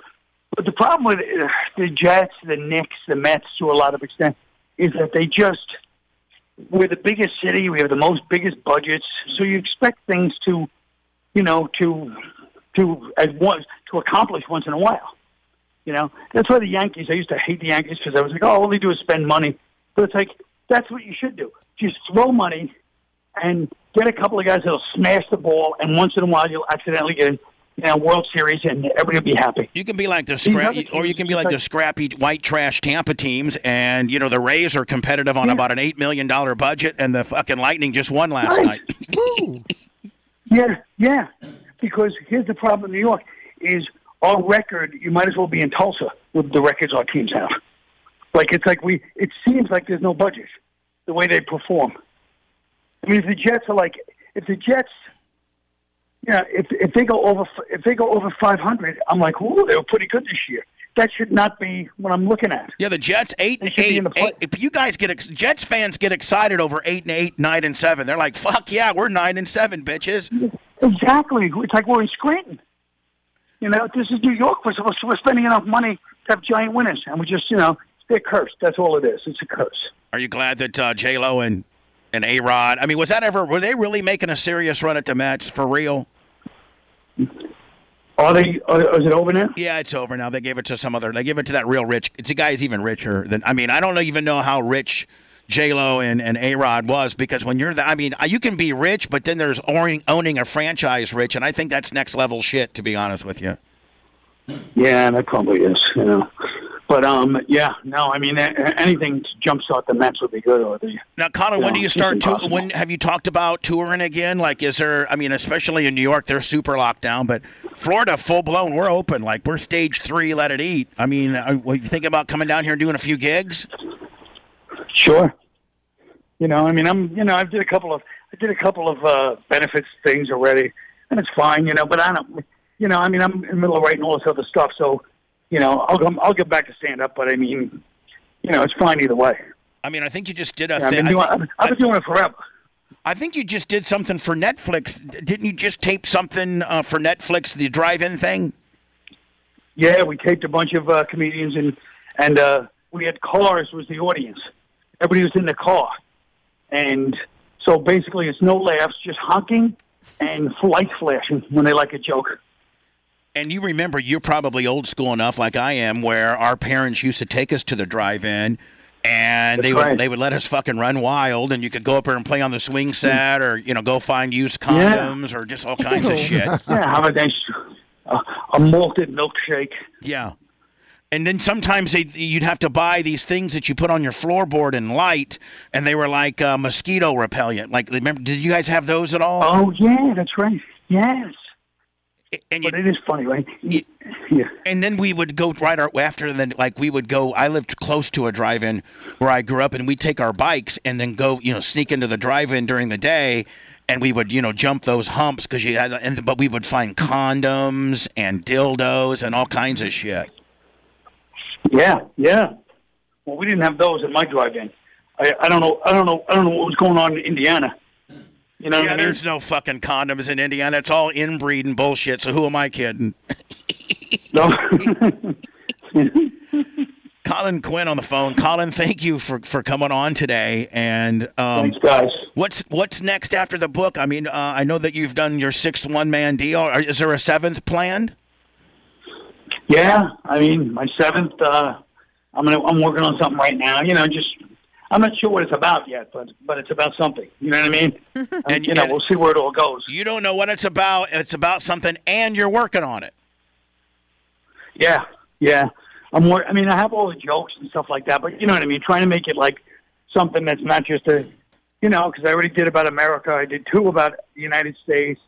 [SPEAKER 3] But the problem with uh, the Jets, the Knicks, the Mets, to a lot of extent, is that they just we're the biggest city, we have the most biggest budgets, so you expect things to, you know, to to as once to accomplish once in a while. You know, that's why the Yankees. I used to hate the Yankees because I was like, oh, all they do is spend money. But it's like that's what you should do. Just throw money and get a couple of guys that'll smash the ball, and once in a while you'll accidentally get you know World Series, and everybody will be happy.
[SPEAKER 1] You can be like the
[SPEAKER 3] These
[SPEAKER 1] or you can be like the scrappy white trash Tampa teams, and you know the Rays are competitive on
[SPEAKER 3] Yeah.
[SPEAKER 1] about an eight million dollar budget, and the fucking Lightning just won last
[SPEAKER 3] Right.
[SPEAKER 1] night. [LAUGHS]
[SPEAKER 3] Yeah, yeah. Because here's the problem in New York is our record. You might as well be in Tulsa with the records our teams have. Like it's like we. It seems like there's no budget the way they perform. I mean, if the Jets are like, if the Jets, yeah, if if they go over if they go over 500, I'm like, ooh, they were pretty good this year. That should not be what I'm looking at.
[SPEAKER 1] Yeah, the Jets eight and eight, eight. If you guys get ex- Jets fans get excited over eight and eight, nine and seven, they're like, "Fuck yeah, we're nine and seven, bitches."
[SPEAKER 3] Exactly. It's like we're in Scranton. You know, this is New York. We're, supposed- to, we're spending enough money to have giant winners, and we just, you know, they're cursed. That's all it is. It's a curse.
[SPEAKER 1] Are you glad that uh, J Lo and and A Rod? I mean, was that ever? Were they really making a serious run at the Mets for real?
[SPEAKER 3] Are they? Are, is it over now?
[SPEAKER 1] Yeah, it's over now. They gave it to some other. They give it to that real rich. It's a guy who's even richer than. I mean, I don't even know how rich J Lo and and A Rod was because when you're the, I mean, you can be rich, but then there's owning owning a franchise rich, and I think that's next level shit. To be honest with you.
[SPEAKER 3] Yeah, that probably is. You know, but um, yeah, no. I mean, anything to jumpstart the Mets would be good. Or the
[SPEAKER 1] Now, Connor, when
[SPEAKER 3] No,
[SPEAKER 1] do you start? To, when have you talked about touring again? Like, is there? I mean, especially in New York, they're super locked down, but Florida, full blown, we're open. Like, we're stage three, let it eat. I mean, are are you thinking about coming down here and doing a few gigs?
[SPEAKER 3] Sure. You know, I mean, I'm, you know, I did a couple of, I did a couple of uh, benefits things already, and it's fine, you know. But I don't, you know, I mean, I'm in the middle of writing all this other stuff, so, you know, I'll come, I'll get back to stand up. But I mean, you know, it's fine either way.
[SPEAKER 1] I mean, I think you just did a
[SPEAKER 3] Yeah, I've
[SPEAKER 1] thing.
[SPEAKER 3] been doing,
[SPEAKER 1] I,
[SPEAKER 3] I've,
[SPEAKER 1] think,
[SPEAKER 3] I've been doing it forever.
[SPEAKER 1] I think you just did something for Netflix. Didn't you just tape something uh, for Netflix, the drive-in thing?
[SPEAKER 3] Yeah, we taped a bunch of uh, comedians, and and uh, we had cars was the audience. Everybody was in the car, and so basically, it's no laughs, just honking and lights flashing when they like a joke.
[SPEAKER 1] And you remember, you're probably old school enough, like I am, where our parents used to take us to the drive-in, and
[SPEAKER 3] That's
[SPEAKER 1] they would
[SPEAKER 3] right.
[SPEAKER 1] they would let us fucking run wild, and you could go up there and play on the swing [LAUGHS] set, or you know, go find used
[SPEAKER 3] Yeah.
[SPEAKER 1] condoms, or just all kinds of shit. [LAUGHS]
[SPEAKER 3] Yeah, how about that? A, a malted milkshake.
[SPEAKER 1] Yeah. And then sometimes they, you'd have to buy these things that you put on your floorboard and light, and they were like uh, mosquito repellent. Like, remember? Did you guys have those at all?
[SPEAKER 3] Oh yeah, that's right. Yes,
[SPEAKER 1] and you,
[SPEAKER 3] but it is funny, right? [LAUGHS] Yeah.
[SPEAKER 1] and then we would go right after then like we would go i lived close to a drive-in where i grew up and we'd take our bikes and then go you know sneak into the drive-in during the day and we would you know jump those humps because you had and but we would find condoms and dildos and all kinds of shit
[SPEAKER 3] Yeah, yeah. Well, we didn't have those at my drive-in. I, I don't know. I don't know. I don't know what was going on in Indiana. You know
[SPEAKER 1] yeah,
[SPEAKER 3] what I mean?
[SPEAKER 1] there's no fucking condoms in Indiana. It's all inbreed and bullshit. So who am I kidding?
[SPEAKER 3] No. [LAUGHS]
[SPEAKER 1] Colin Quinn on the phone. Colin, thank you for, for coming on today. And um,
[SPEAKER 3] Thanks, guys.
[SPEAKER 1] what's what's next after the book? I mean, uh, I know that you've done your sixth one man deal. Is there a seventh planned?
[SPEAKER 3] Yeah, I mean, my seventh. Uh, I'm gonna. I'm working on something right now. You know, just I'm not sure what it's about yet, but but it's about something. You know what I mean? [LAUGHS] and, you know, we'll see where it all goes.
[SPEAKER 1] You don't know what it's about. It's about something, and you're working on it.
[SPEAKER 3] Yeah, yeah. I'm more. I mean, I have all the jokes and stuff like that, but you know what I mean. Trying to make it like something that's not just a, you know, because I already did about America. I did two about the United States,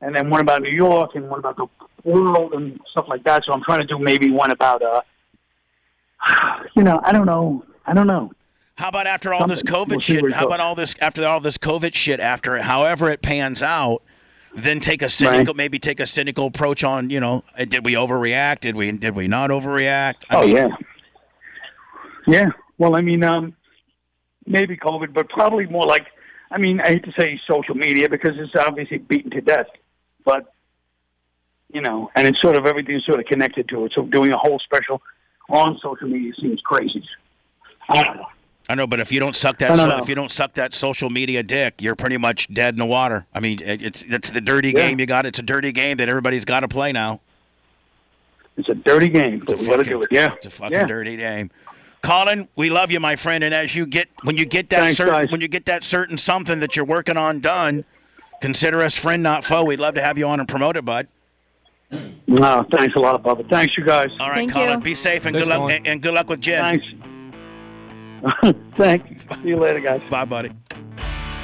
[SPEAKER 3] and then one about New York, and one about the world and stuff like that. So I'm trying to do maybe one about, uh, [SIGHS] you know, I don't know. I don't know.
[SPEAKER 1] How about after all this COVID
[SPEAKER 3] We'll
[SPEAKER 1] shit? How about all this after all this COVID shit? After it, however it pans out, then take a cynical, maybe take a cynical approach on. You know, uh, did we overreact? Did we did we not overreact? I
[SPEAKER 3] Oh
[SPEAKER 1] mean,
[SPEAKER 3] yeah, yeah. Well, I mean, um, maybe COVID, but probably more like, I mean, I hate to say social media because it's obviously beaten to death, but you know, and it's sort of everything's sort of connected to it. So doing a whole special on social media seems crazy. I don't know.
[SPEAKER 1] I know, but if you don't suck that, so, if you don't suck that social media dick, you're pretty much dead in the water. I mean, it's it's the dirty
[SPEAKER 3] Yeah.
[SPEAKER 1] game you got. It's a dirty game that everybody's got to play now.
[SPEAKER 3] It's a dirty game, but
[SPEAKER 1] It's a
[SPEAKER 3] we got to
[SPEAKER 1] fucking-
[SPEAKER 3] do it. Yeah,
[SPEAKER 1] It's a fucking
[SPEAKER 3] yeah.
[SPEAKER 1] dirty game. Colin, we love you, my friend. And as you get when you get that
[SPEAKER 3] Thanks,
[SPEAKER 1] certain
[SPEAKER 3] guys.
[SPEAKER 1] when you get that certain something that you're working on done, consider us friend, not foe. We'd love to have you on and promote it, bud.
[SPEAKER 3] No, thanks a lot, Bubba. Thanks, you guys.
[SPEAKER 1] All right,
[SPEAKER 4] Thank
[SPEAKER 1] Colin.
[SPEAKER 4] you.
[SPEAKER 1] Be safe and
[SPEAKER 5] Thanks,
[SPEAKER 1] good luck and, and good luck with Jen.
[SPEAKER 3] Thanks. [LAUGHS] thanks. See you later, guys.
[SPEAKER 1] Bye, buddy.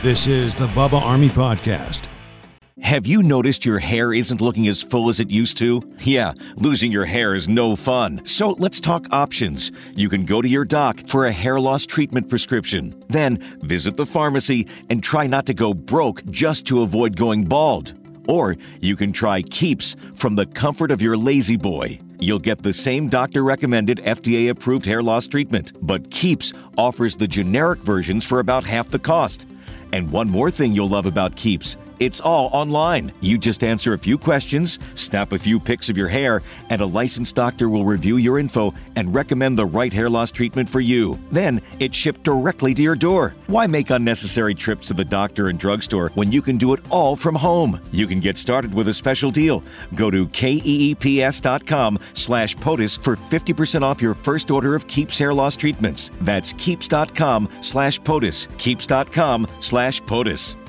[SPEAKER 8] This is the Bubba Army Podcast.
[SPEAKER 9] Have you noticed your hair isn't looking as full as it used to? Yeah, losing your hair is no fun. So let's talk options. You can go to your doc for a hair loss treatment prescription. Then visit the pharmacy and try not to go broke just to avoid going bald. Or you can try Keeps from the comfort of your lazy boy. You'll get the same doctor recommended FDA approved hair loss treatment, but Keeps offers the generic versions for about half the cost. And one more thing you'll love about Keeps it's all online. You just answer a few questions, snap a few pics of your hair, and a licensed doctor will review your info and recommend the right hair loss treatment for you. Then it's shipped directly to your door. Why make unnecessary trips to the doctor and drugstore when you can do it all from home? You can get started with a special deal. Go to keeps.com slash POTUS for 50% off your first order of Keeps hair loss treatments. That's keeps.com slash POTUS. Keeps.com slash POTUS.